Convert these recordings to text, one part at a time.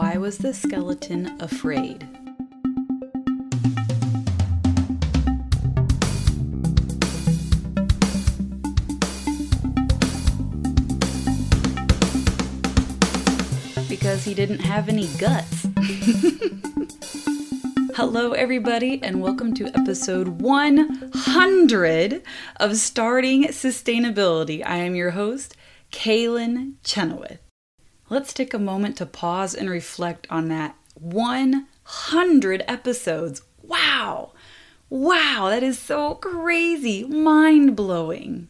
Why was the skeleton afraid? Because he didn't have any guts. Hello, everybody, and welcome to episode 100 of Starting Sustainability. I am your host, Kaylin Chenoweth. Let's take a moment to pause and reflect on that 100 episodes. Wow! Wow, that is so crazy, mind blowing.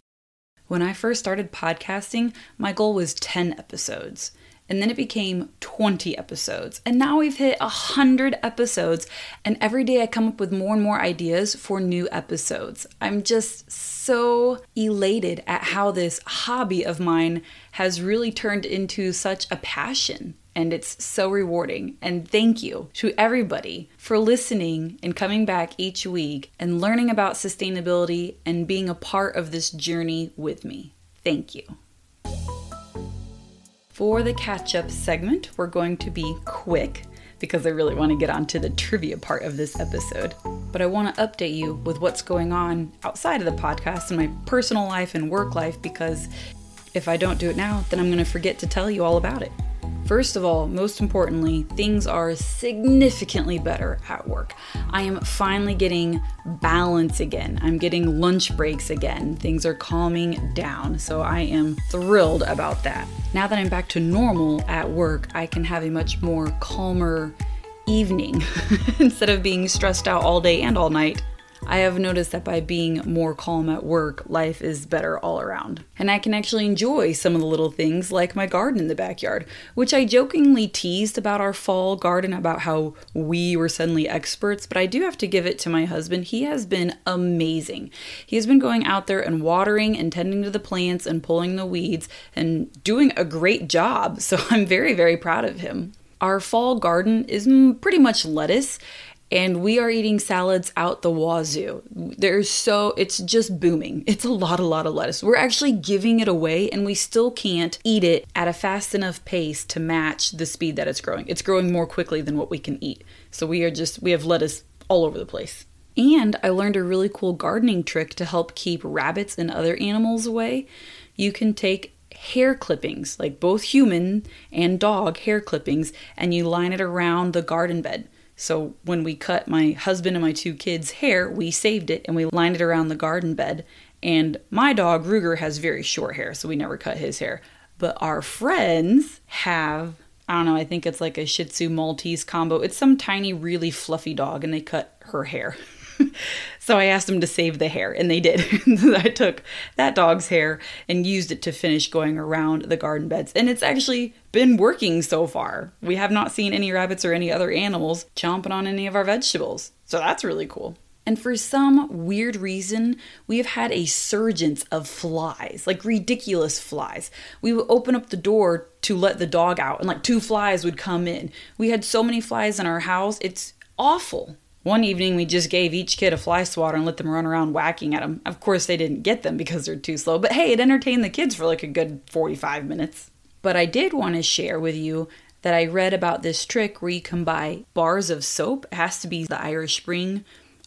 When I first started podcasting, my goal was 10 episodes and then it became 20 episodes. And now we've hit 100 episodes, and every day I come up with more and more ideas for new episodes. I'm just so elated at how this hobby of mine has really turned into such a passion. And it's so rewarding. And thank you to everybody for listening and coming back each week and learning about sustainability and being a part of this journey with me. Thank you. For the catch up segment, we're going to be quick because I really want to get on to the trivia part of this episode. But I want to update you with what's going on outside of the podcast in my personal life and work life because if I don't do it now, then I'm going to forget to tell you all about it. First of all, most importantly, things are significantly better at work. I am finally getting balance again. I'm getting lunch breaks again. Things are calming down. So I am thrilled about that. Now that I'm back to normal at work, I can have a much more calmer evening instead of being stressed out all day and all night. I have noticed that by being more calm at work, life is better all around. And I can actually enjoy some of the little things like my garden in the backyard, which I jokingly teased about our fall garden, about how we were suddenly experts, but I do have to give it to my husband. He has been amazing. He has been going out there and watering and tending to the plants and pulling the weeds and doing a great job. So I'm very, very proud of him. Our fall garden is pretty much lettuce and we are eating salads out the wazoo. There's so it's just booming. It's a lot, a lot of lettuce. We're actually giving it away, and we still can't eat it at a fast enough pace to match the speed that it's growing. It's growing more quickly than what we can eat. So we are just we have lettuce all over the place. And I learned a really cool gardening trick to help keep rabbits and other animals away. You can take hair clippings, like both human and dog hair clippings, and you line it around the garden bed. So when we cut my husband and my two kids' hair, we saved it and we lined it around the garden bed. And my dog, Ruger, has very short hair, so we never cut his hair. But our friends have, I don't know, I think it's like a Shih Tzu Maltese combo. It's some tiny, really fluffy dog, and they cut her hair. so I asked them to save the hair, and they did. I took that dog's hair and used it to finish going around the garden beds. And it's actually been working so far. We have not seen any rabbits or any other animals chomping on any of our vegetables. So that's really cool. And for some weird reason, we have had a surgence of flies, like ridiculous flies. We would open up the door to let the dog out, and like two flies would come in. We had so many flies in our house, it's awful. One evening, we just gave each kid a fly swatter and let them run around whacking at them. Of course, they didn't get them because they're too slow, but hey, it entertained the kids for like a good 45 minutes. But I did want to share with you that I read about this trick where you can buy bars of soap. It has to be the Irish Spring.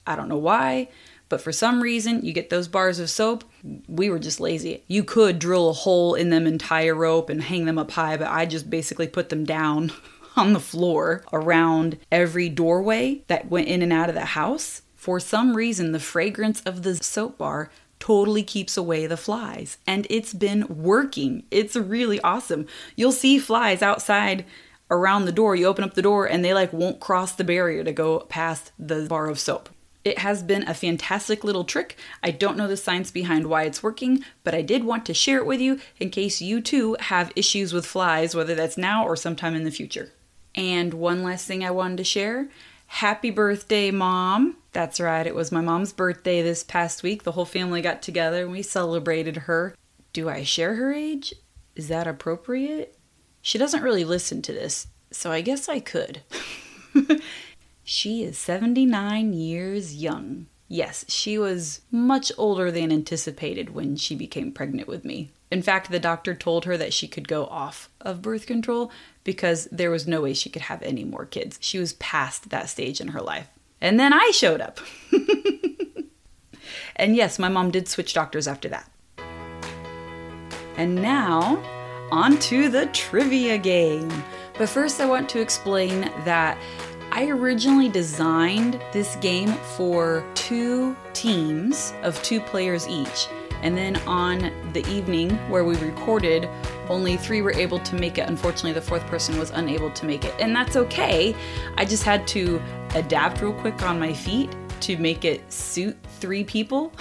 I don't know why, but for some reason, you get those bars of soap. We were just lazy. You could drill a hole in them and tie a rope and hang them up high, but I just basically put them down on the floor around every doorway that went in and out of the house. For some reason, the fragrance of the soap bar totally keeps away the flies. And it's been working. It's really awesome. You'll see flies outside around the door. You open up the door and they like won't cross the barrier to go past the bar of soap. It has been a fantastic little trick. I don't know the science behind why it's working, but I did want to share it with you in case you too have issues with flies, whether that's now or sometime in the future. And one last thing I wanted to share happy birthday, mom. That's right, it was my mom's birthday this past week. The whole family got together and we celebrated her. Do I share her age? Is that appropriate? She doesn't really listen to this, so I guess I could. she is 79 years young. Yes, she was much older than anticipated when she became pregnant with me. In fact, the doctor told her that she could go off of birth control because there was no way she could have any more kids. She was past that stage in her life. And then I showed up. and yes, my mom did switch doctors after that. And now, on to the trivia game. But first, I want to explain that I originally designed this game for two teams of two players each. And then on the evening where we recorded, only three were able to make it. Unfortunately, the fourth person was unable to make it. And that's okay. I just had to adapt real quick on my feet to make it suit three people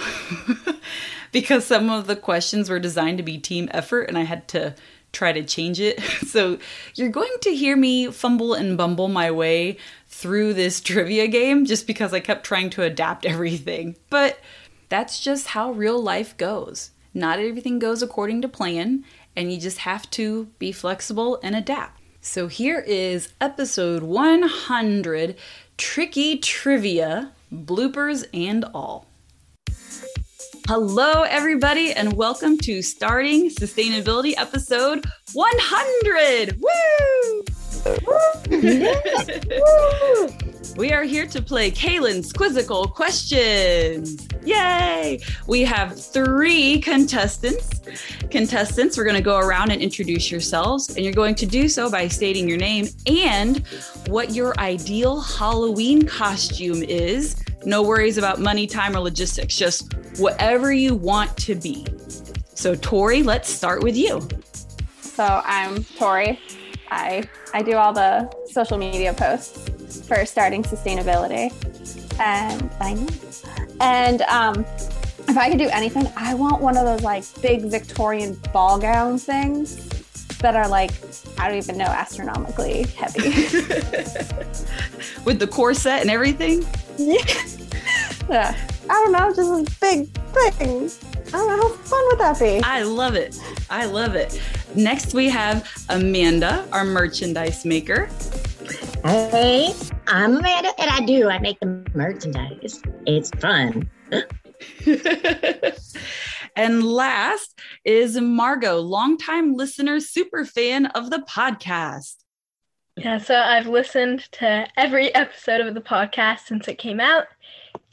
because some of the questions were designed to be team effort and I had to try to change it. So you're going to hear me fumble and bumble my way through this trivia game just because I kept trying to adapt everything. But that's just how real life goes. Not everything goes according to plan, and you just have to be flexible and adapt. So here is episode 100 Tricky Trivia, bloopers and all. Hello, everybody, and welcome to Starting Sustainability episode 100. Woo! we are here to play Kaylin's quizzical questions. Yay! We have three contestants. Contestants, we're going to go around and introduce yourselves, and you're going to do so by stating your name and what your ideal Halloween costume is. No worries about money, time, or logistics, just whatever you want to be. So, Tori, let's start with you. So, I'm Tori. I I do all the social media posts for starting sustainability, and. And um, if I could do anything, I want one of those like big Victorian ball gown things that are like I don't even know astronomically heavy. With the corset and everything. Yeah. yeah. I don't know, just a big thing. I don't know how fun would that be. I love it. I love it. Next we have Amanda, our merchandise maker. Hey, I'm Amanda, and I do. I make the merchandise. It's fun. and last is Margo, longtime listener, super fan of the podcast. Yeah, so I've listened to every episode of the podcast since it came out,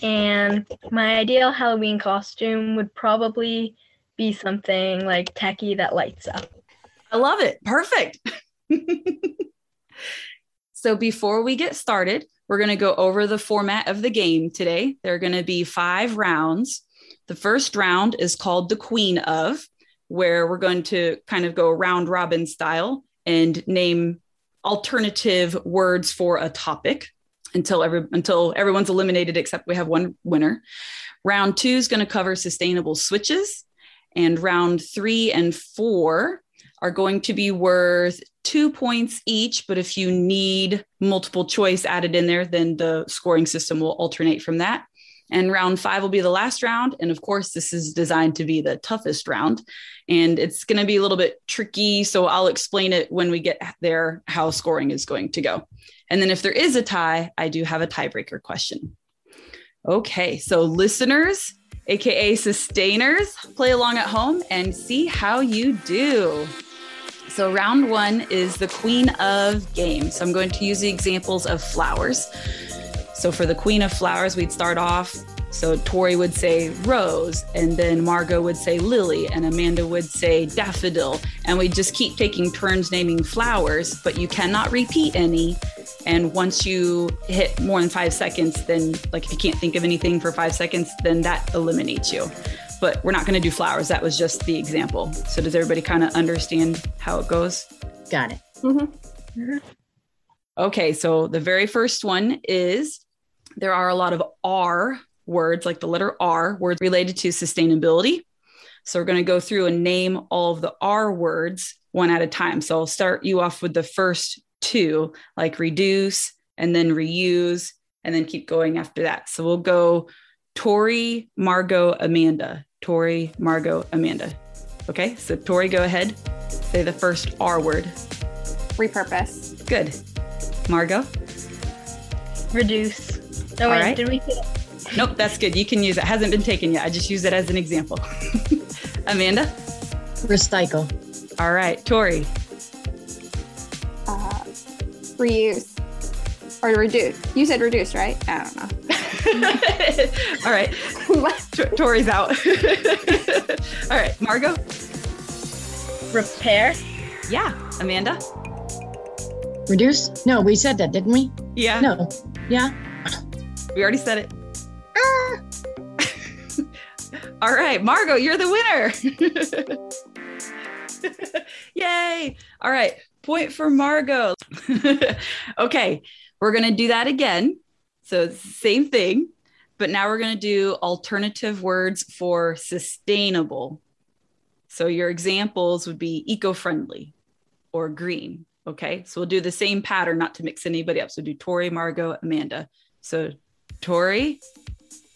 and my ideal Halloween costume would probably be something like techie that lights up. I love it. Perfect. so before we get started, we're going to go over the format of the game today. There are going to be five rounds. The first round is called the Queen of, where we're going to kind of go round robin style and name alternative words for a topic until every until everyone's eliminated except we have one winner. Round 2 is going to cover sustainable switches and round 3 and 4 are going to be worth 2 points each, but if you need multiple choice added in there then the scoring system will alternate from that. And round five will be the last round. And of course, this is designed to be the toughest round. And it's going to be a little bit tricky. So I'll explain it when we get there how scoring is going to go. And then if there is a tie, I do have a tiebreaker question. Okay, so listeners, AKA sustainers, play along at home and see how you do. So, round one is the queen of games. So, I'm going to use the examples of flowers. So, for the queen of flowers, we'd start off. So, Tori would say rose, and then Margo would say lily, and Amanda would say daffodil. And we just keep taking turns naming flowers, but you cannot repeat any and once you hit more than five seconds, then, like, if you can't think of anything for five seconds, then that eliminates you. But we're not going to do flowers. That was just the example. So, does everybody kind of understand how it goes? Got it. Mm-hmm. Mm-hmm. Okay. So, the very first one is there are a lot of R words, like the letter R, words related to sustainability. So, we're going to go through and name all of the R words one at a time. So, I'll start you off with the first two, like reduce and then reuse, and then keep going after that. So we'll go Tori, Margo, Amanda. Tori, Margo, Amanda. Okay, so Tori, go ahead. Say the first R word. Repurpose. Good. Margo? Reduce. No, wait, right. did we Nope, that's good. You can use it. it. Hasn't been taken yet. I just use it as an example. Amanda? Recycle. All right, Tori. Uh, reuse or reduce. You said reduce, right? I don't know. All right, T- Tori's out. All right, Margo. Repair. Yeah, Amanda. Reduce? No, we said that, didn't we? Yeah, No. Yeah. We already said it. Ah. All right, Margo, you're the winner. Yay. All right, point for Margo. okay, we're going to do that again. So, same thing, but now we're going to do alternative words for sustainable. So, your examples would be eco friendly or green. Okay, so we'll do the same pattern, not to mix anybody up. So, do Tori, Margo, Amanda. So, Tori,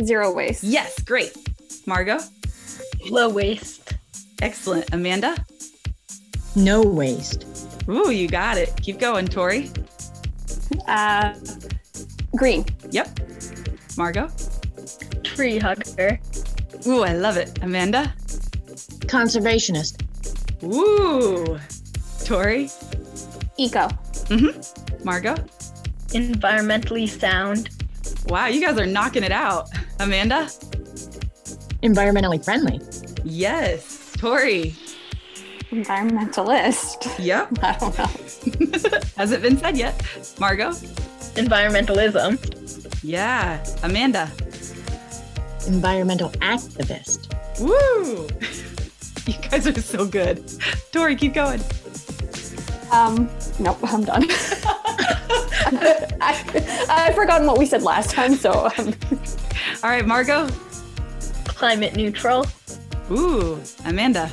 Zero waste. yes, great. Margo, Low waste. excellent. Amanda, No waste. ooh, you got it. Keep going, Tori. Uh, green. Yep. Margo, Tree hugger. ooh, I love it. Amanda, Conservationist. ooh, Tori, Eco. Margo. Environmentally sound. Wow, you guys are knocking it out. Amanda, Environmentally friendly. yes. Tori, Environmentalist. yep. I don't know. Hasn't been said yet. Margo, Environmentalism. yeah. Amanda, Environmental activist. woo. You guys are so good. Tori, keep going. Um, nope, I'm done. I, I've forgotten what we said last time, so um, All right, Margo. Climate neutral. Ooh, Amanda.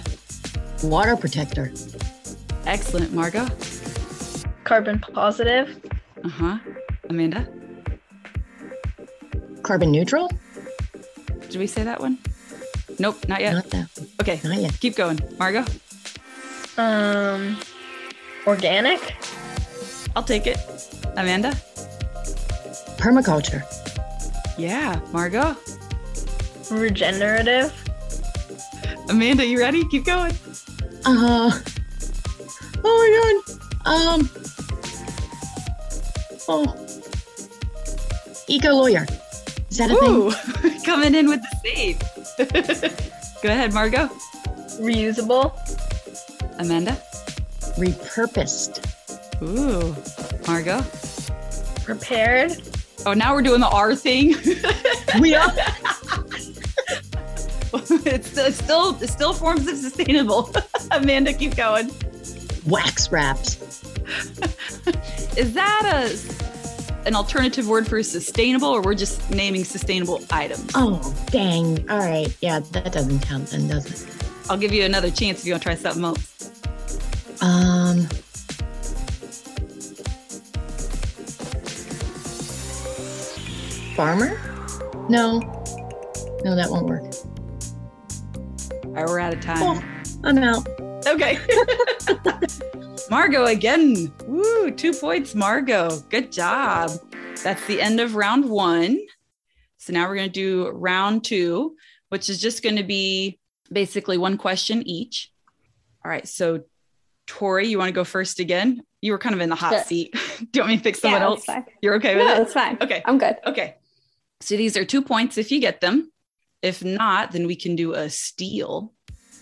Water protector. Excellent, Margo. Carbon positive. Uh huh. Amanda. Carbon neutral? Did we say that one? Nope, not yet. Not that. Okay, Not yet. keep going. Margo, Um, organic. I'll take it. Amanda? Permaculture. Yeah, Margo. Regenerative. Amanda, you ready? Keep going. Uh. Oh my god. Um. Oh. Eco lawyer. Is that a thing? Ooh, coming in with the save. Go ahead, Margo. Reusable. Amanda? Repurposed. Ooh, Margo. Prepared. Oh, now we're doing the R thing. We are. it's, still it's still forms of sustainable. Amanda, keep going. Wax wraps. Is that a an alternative word for sustainable, or we're just naming sustainable items? Oh, dang. All right. Yeah, that doesn't count then, does it? I'll give you another chance if you want to try something else. Um. Farmer? No. No, that won't work. All right, we're out of time. Oh, I'm out. Okay. Margo again. Woo, two points, Margo. Good job. That's the end of round one. So now we're going to do round two, which is just going to be basically one question each. All right. So, Tori, you want to go first again? You were kind of in the hot Sure. seat. do you want me to pick someone yeah, else? fine. You're okay with No, it? that's fine. Okay. I'm good. Okay. So these are two points if you get them. If not, then we can do a steal.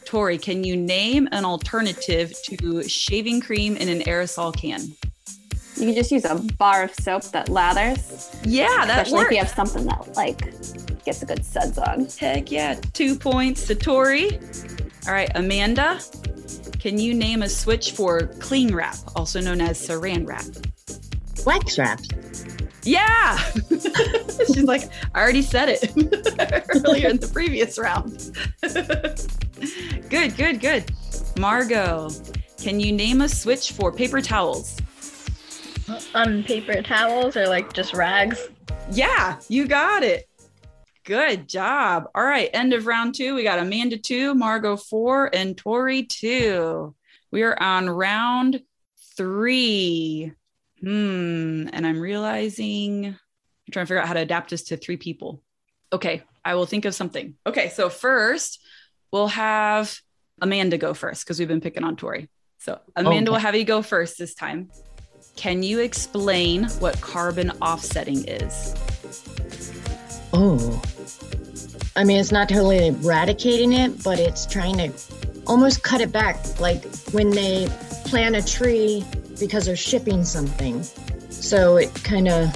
Tori, can you name an alternative to shaving cream in an aerosol can? You can just use a bar of soap that lathers, Yeah, that especially if you have something that like gets a good suds on. Heck yeah. Two points to Tori. All right, Amanda, can you name a switch for cling wrap, also known as saran wrap? Wax wraps. Yeah. She's like, I already said it earlier in the previous round. good, good, good. Margo, can you name a switch for paper towels? On paper towels or like just rags. Yeah, you got it. Good job. All right, end of round two. We got Amanda two, Margo four, and Tori two. We are on round three. Hmm. And I'm realizing I'm trying to figure out how to adapt this to three people. Okay, I will think of something. Okay, so first we'll have Amanda go first because we've been picking on Tori. So Amanda will have you go first this time. Can you explain what carbon offsetting is? Oh. I mean, it's not totally eradicating it, but it's trying to almost cut it back. Like when they plant a tree because they're shipping something. So it kind of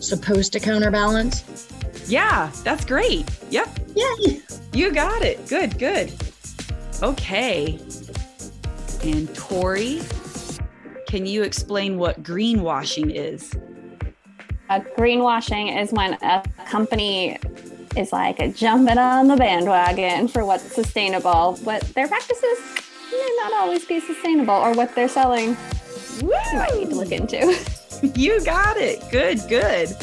supposed to counterbalance. Yeah, that's great. Yep, Yay! you got it. Good, good. Okay. And Tori, can you explain what greenwashing is? Uh, greenwashing is when a company is like jumping on the bandwagon for what's sustainable, but their practices may not always be sustainable, or what they're selling you might need to look into. You got it. Good, good.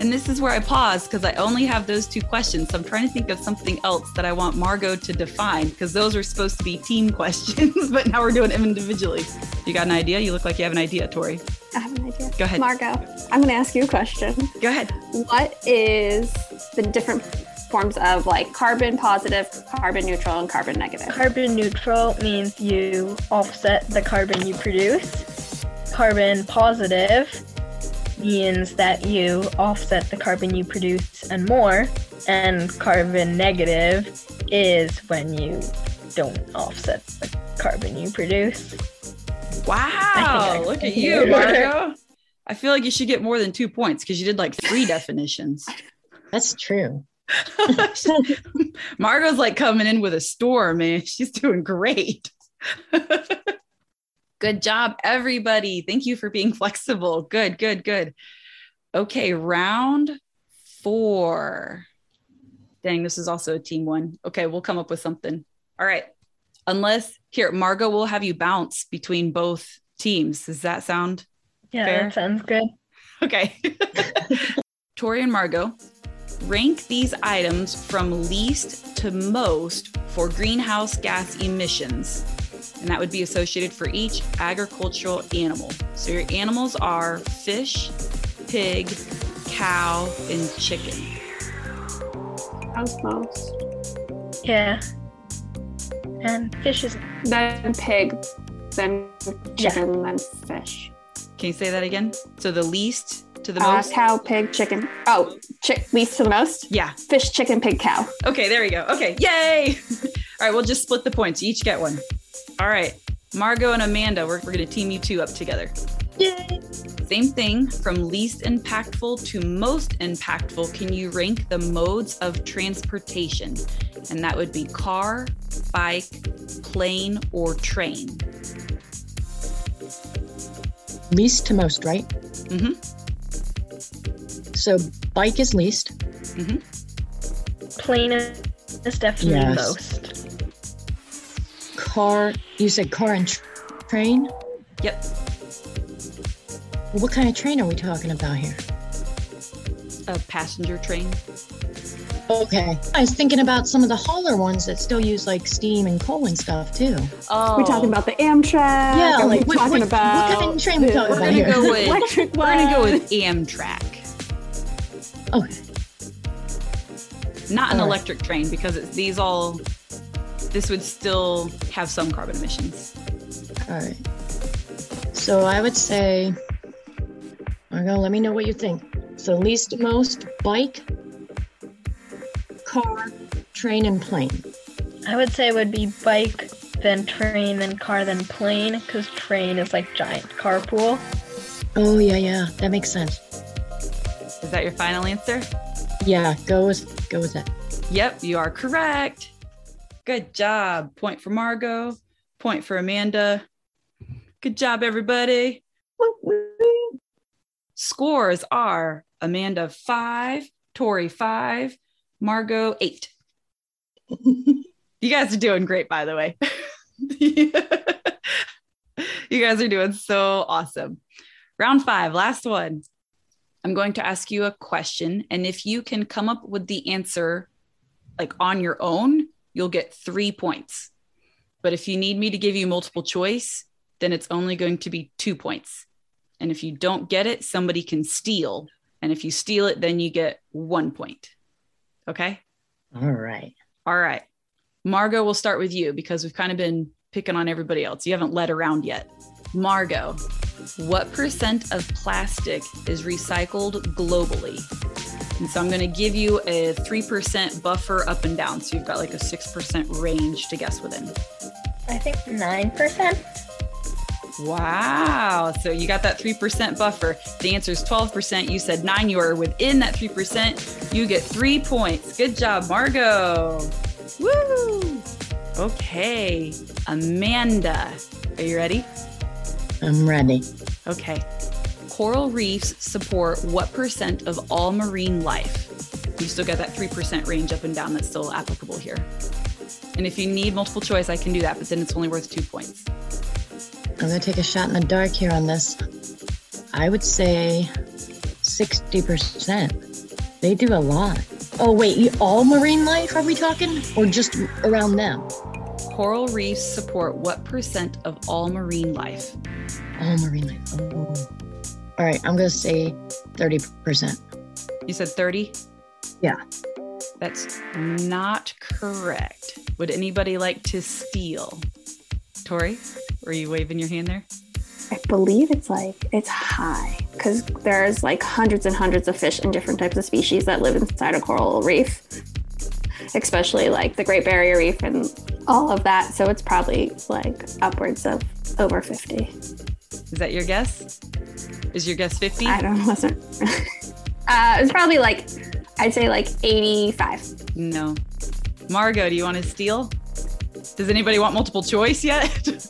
and this is where I pause because I only have those two questions. So I'm trying to think of something else that I want Margo to define because those are supposed to be team questions, but now we're doing them individually. You got an idea? You look like you have an idea, Tori. I have an idea. Go ahead. Margo, I'm going to ask you a question. Go ahead. What is the different forms of like carbon positive, carbon neutral, and carbon negative? Carbon neutral means you offset the carbon you produce. Carbon positive means that you offset the carbon you produce and more. And carbon negative is when you don't offset the carbon you produce. Wow. I Look at you, do it. Margo. I feel like you should get more than two points because you did like three definitions. That's true. Margo's like coming in with a storm, man. She's doing great. good job, everybody. Thank you for being flexible. Good, good, good. Okay, round four. Dang, this is also a team one. Okay, we'll come up with something. All right. Unless here, Margo will have you bounce between both teams. Does that sound Yeah, Fair. that sounds good. Okay. Tori and Margo, rank these items from least to most for greenhouse gas emissions. And that would be associated for each agricultural animal. So your animals are fish, pig, cow, and chicken. How's most? Yeah. And fish is Then pig, then chicken, then fish. Can you say that again? So the least to the Uh, most? cow, pig, chicken. Oh, chick least to the most. Yeah. Fish, chicken, pig, cow. Okay, there we go. Okay, yay! All right, we'll just split the points. You each get one. All right, Margo and Amanda, we're, we're going to team you two up together. Yay! Same thing, from least impactful to most impactful, can you rank the modes of transportation? And that would be car, bike, plane, or train. Least to most, right? Mm Mhm. So bike is least. Mm-hmm. Plane is definitely Yes. most. Car, you said car and tr- train? Yep, What kind of train are we talking about here? a passenger train. Okay. I was thinking about some of the hauler ones that still use like steam and coal and stuff too. Oh, We're talking about the Amtrak. Yeah, or like what- talking what- about what kind of train we the talking We're about gonna here? go with electric we're gonna go with Amtrak. Okay. not an All right. electric train because it's, these all this would still have some carbon emissions All right. So I would say, Margo, let me know what you think. So least most, bike, car, train, and plane. I would say it would be bike, then train, then car, then plane, because train is like giant carpool. Oh yeah, yeah, that makes sense. Is that your final answer Yeah, go with go with that. yep you are correct good job point for margo point for amanda good job everybody scores are amanda five tori five margo eight You guys are doing great, by the way. you guys are doing so awesome. Round five, last one. I'm going to ask you a question. And if you can come up with the answer like on your own, you'll get three points. But if you need me to give you multiple choice, then it's only going to be two points. And if you don't get it, somebody can steal. And if you steal it, then you get one point. Okay. All right. All right. Margo, we'll start with you because we've kind of been picking on everybody else. You haven't led around yet. Margo, what percent of plastic is recycled globally? And so I'm going to give you a 3% buffer up and down. So you've got like a 6% range to guess within. I think 9%. Wow. So you got that 3% buffer. The answer is 12%. You said nine. You are within that 3%. You get three points. Good job, Margo. Woo. Okay. Amanda, are you ready? I'm ready. Okay. Coral reefs support what percent of all marine life? You still got that 3% range up and down that's still applicable here. And if you need multiple choice, I can do that, but then it's only worth two points. I'm going to take a shot in the dark here on this. I would say 60%. They do a lot. Oh, wait, all marine life are we talking? Or just around them? Coral reefs support what percent of all marine life? All marine life. Oh. All right, I'm going to say 30%. You said 30? Yeah. That's not correct. Would anybody like to steal? Tori, were you waving your hand there? I believe it's like it's high because there's like hundreds and hundreds of fish and different types of species that live inside a coral reef, especially like the Great Barrier Reef and all of that. So it's probably like upwards of over 50. Is that your guess? Is your guess 50? I don't know. uh, it's probably like I'd say like 85. No. Margo, do you want to steal? Does anybody want multiple choice yet?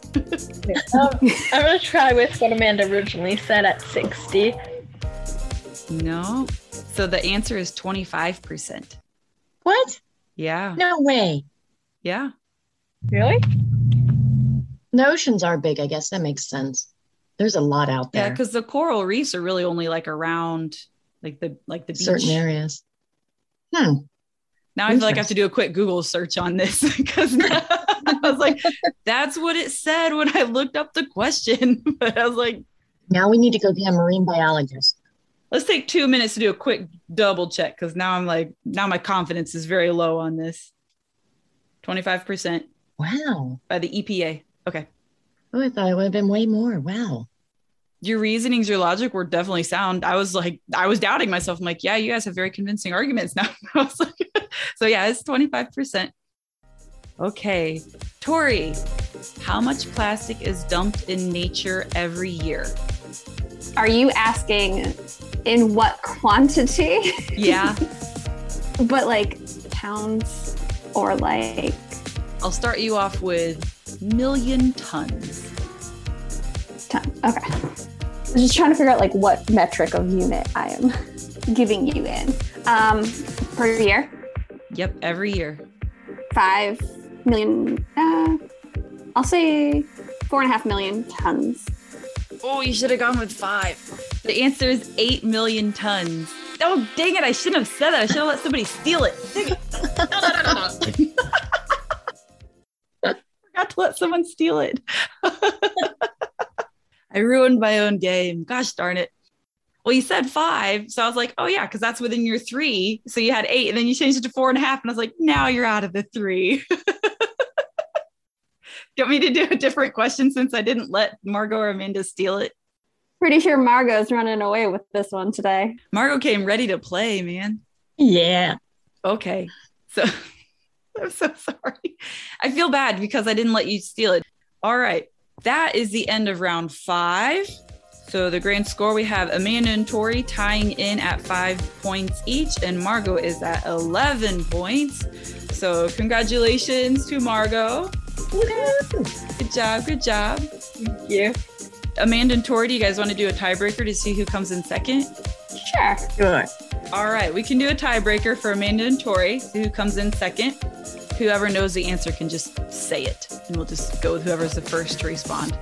Um, I'm going to try with what Amanda originally said at 60. no. So the answer is 25%. What? Yeah. No way. Yeah. Really? The oceans are big. I guess that makes sense. There's a lot out there. Yeah, because the coral reefs are really only like around like the like the beach. certain areas. Hmm. Now I feel like I have to do a quick Google search on this because I was like, that's what it said when I looked up the question. But I was like, Now we need to go get a marine biologist. let's take two minutes to do a quick double check because now I'm like, now my confidence is very low on this. 25% Wow. by the EPA. Okay. Oh, I thought it would have been way more. Wow. Your reasonings, your logic were definitely sound. I was like, I was doubting myself. I'm like, yeah, you guys have very convincing arguments now. Like, so yeah, it's 25%. Okay. Tori, how much plastic is dumped in nature every year? Are you asking in what quantity? Yeah. but like pounds or like I'll start you off with million tons. ton. Okay. I'm just trying to figure out like what metric of unit I am giving you in. Um, per year, Yep, every year. five million. Uh, I'll say four and a half million tons. Oh, you should have gone with five. The answer is 8 million tons. Oh, dang it. I shouldn't have said that. I should have let somebody steal it. Dang it. No, no, no, no, no. Forgot to let someone steal it. I ruined my own game. Gosh darn it. Well, you said five. So I was like, oh, yeah, because that's within your three. So you had eight, and then you changed it to four and a half. And I was like, now you're out of the three. Do you want me to do a different question since I didn't let Margo or Amanda steal it? Pretty sure Margo's running away with this one today. Margo came ready to play, man. Yeah. Okay. So I'm so sorry. I feel bad because I didn't let you steal it. All right. That is the end of round five. So the grand score we have Amanda and Tori tying in at five points each, and Margo is at 11 points. So congratulations to Margo. Good job. Good job. Thank you. Amanda and Tori, do you guys want to do a tiebreaker to see who comes in second? Sure. Sure. All right, we can do a tiebreaker for Amanda and Tori, who comes in second. Whoever knows the answer can just say it, and we'll just go with whoever's the first to respond.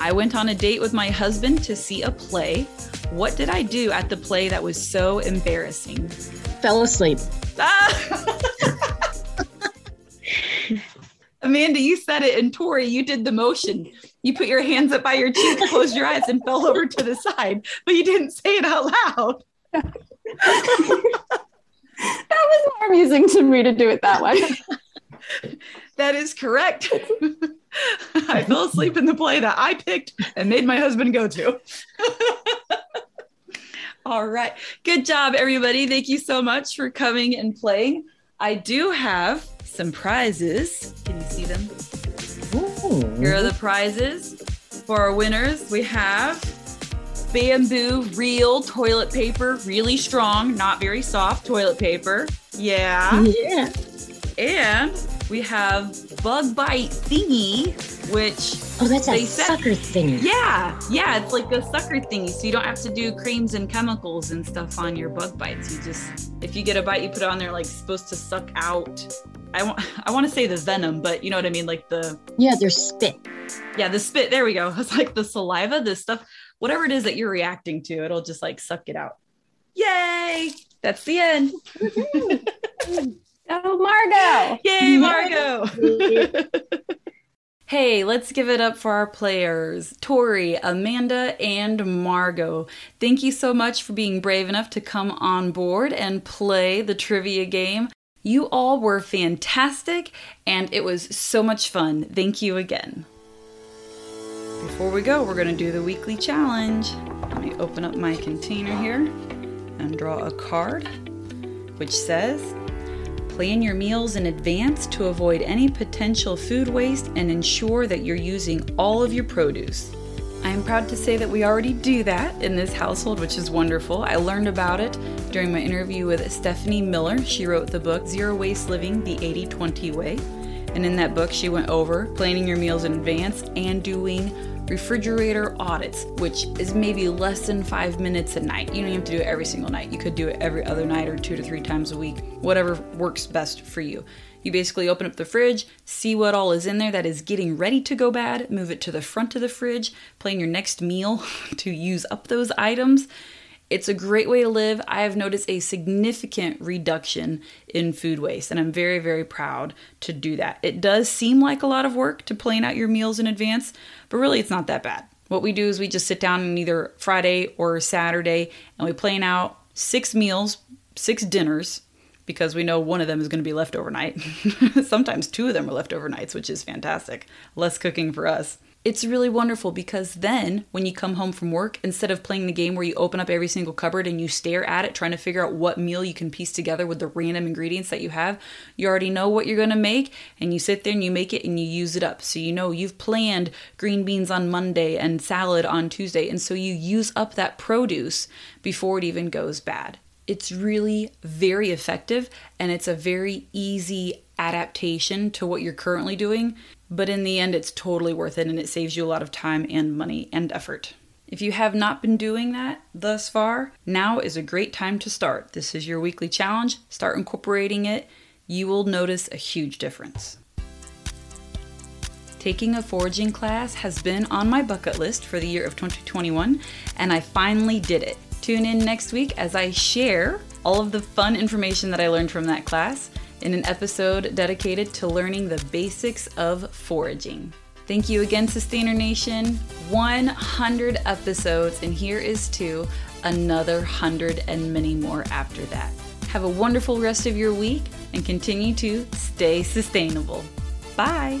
I went on a date with my husband to see a play. What did I do at the play that was so embarrassing? Fell asleep. Ah! Amanda, you said it, and Tori, you did the motion. You put your hands up by your cheek, closed your eyes, and fell over to the side, but you didn't say it out loud. That was more amusing to me to do it that way. That is correct. I fell asleep in the play that I picked and made my husband go to. All right. Good job, everybody. Thank you so much for coming and playing. I do have some prizes. Can you see them? Ooh. Here are the prizes for our winners. We have bamboo real toilet paper, really strong, not very soft toilet paper. Yeah. Yeah. And we have bug bite thingy, which Oh, that's a said- sucker thingy. yeah, yeah, it's like a sucker thingy. So you don't have to do creams and chemicals and stuff on your bug bites. You just if you get a bite, you put it on there like supposed to suck out. I want I want to say the venom, but you know what I mean, like the Yeah, there's spit. yeah, the spit. There we go. It's like the saliva, the stuff, whatever it is that you're reacting to, it'll just like suck it out. Yay! That's the end. Oh, Margo. Yay, Margo! hey, let's give it up for our players Tori, Amanda, and Margo. Thank you so much for being brave enough to come on board and play the trivia game. You all were fantastic, and it was so much fun. Thank you again. Before we go, we're going to do the weekly challenge. Let me open up my container here and draw a card which says Plan your meals in advance to avoid any potential food waste and ensure that you're using all of your produce. I am proud to say that we already do that in this household, which is wonderful. I learned about it during my interview with Stephanie Miller. She wrote the book Zero Waste Living the 80 20 Way. And in that book, she went over planning your meals in advance and doing refrigerator audits, which is maybe less than five minutes a night. You don't have to do it every single night. You could do it every other night or two to three times a week, whatever works best for you. You basically open up the fridge, see what all is in there that is getting ready to go bad, move it to the front of the fridge, plan your next meal to use up those items. It's a great way to live. I have noticed a significant reduction in food waste, and I'm very, very proud to do that. It does seem like a lot of work to plan out your meals in advance, but really it's not that bad. What we do is we just sit down on either Friday or Saturday and we plan out six meals, six dinners, because we know one of them is going to be left overnight. Sometimes two of them are left overnights, which is fantastic. Less cooking for us. It's really wonderful because then when you come home from work, instead of playing the game where you open up every single cupboard and you stare at it trying to figure out what meal you can piece together with the random ingredients that you have, you already know what you're to make and you sit there and you make it and you use it up. So you know you've planned green beans on Monday and salad on Tuesday. And so you use up that produce before it even goes bad. It's really very effective and it's a very easy adaptation to what you're currently doing. But in the end, it's totally worth it and it saves you a lot of time and money and effort. If you have not been doing that thus far, now is a great time to start. This is your weekly challenge. Start incorporating it. You will notice a huge difference. Taking a foraging class has been on my bucket list for the year of 2021, and I finally did it. Tune in next week as I share all of the fun information that I learned from that class in an episode dedicated to learning the basics of foraging. Thank you again, Sustainer Nation. 100 episodes, and here is to another 100 and many more after that. Have a wonderful rest of your week and continue to stay sustainable. Bye.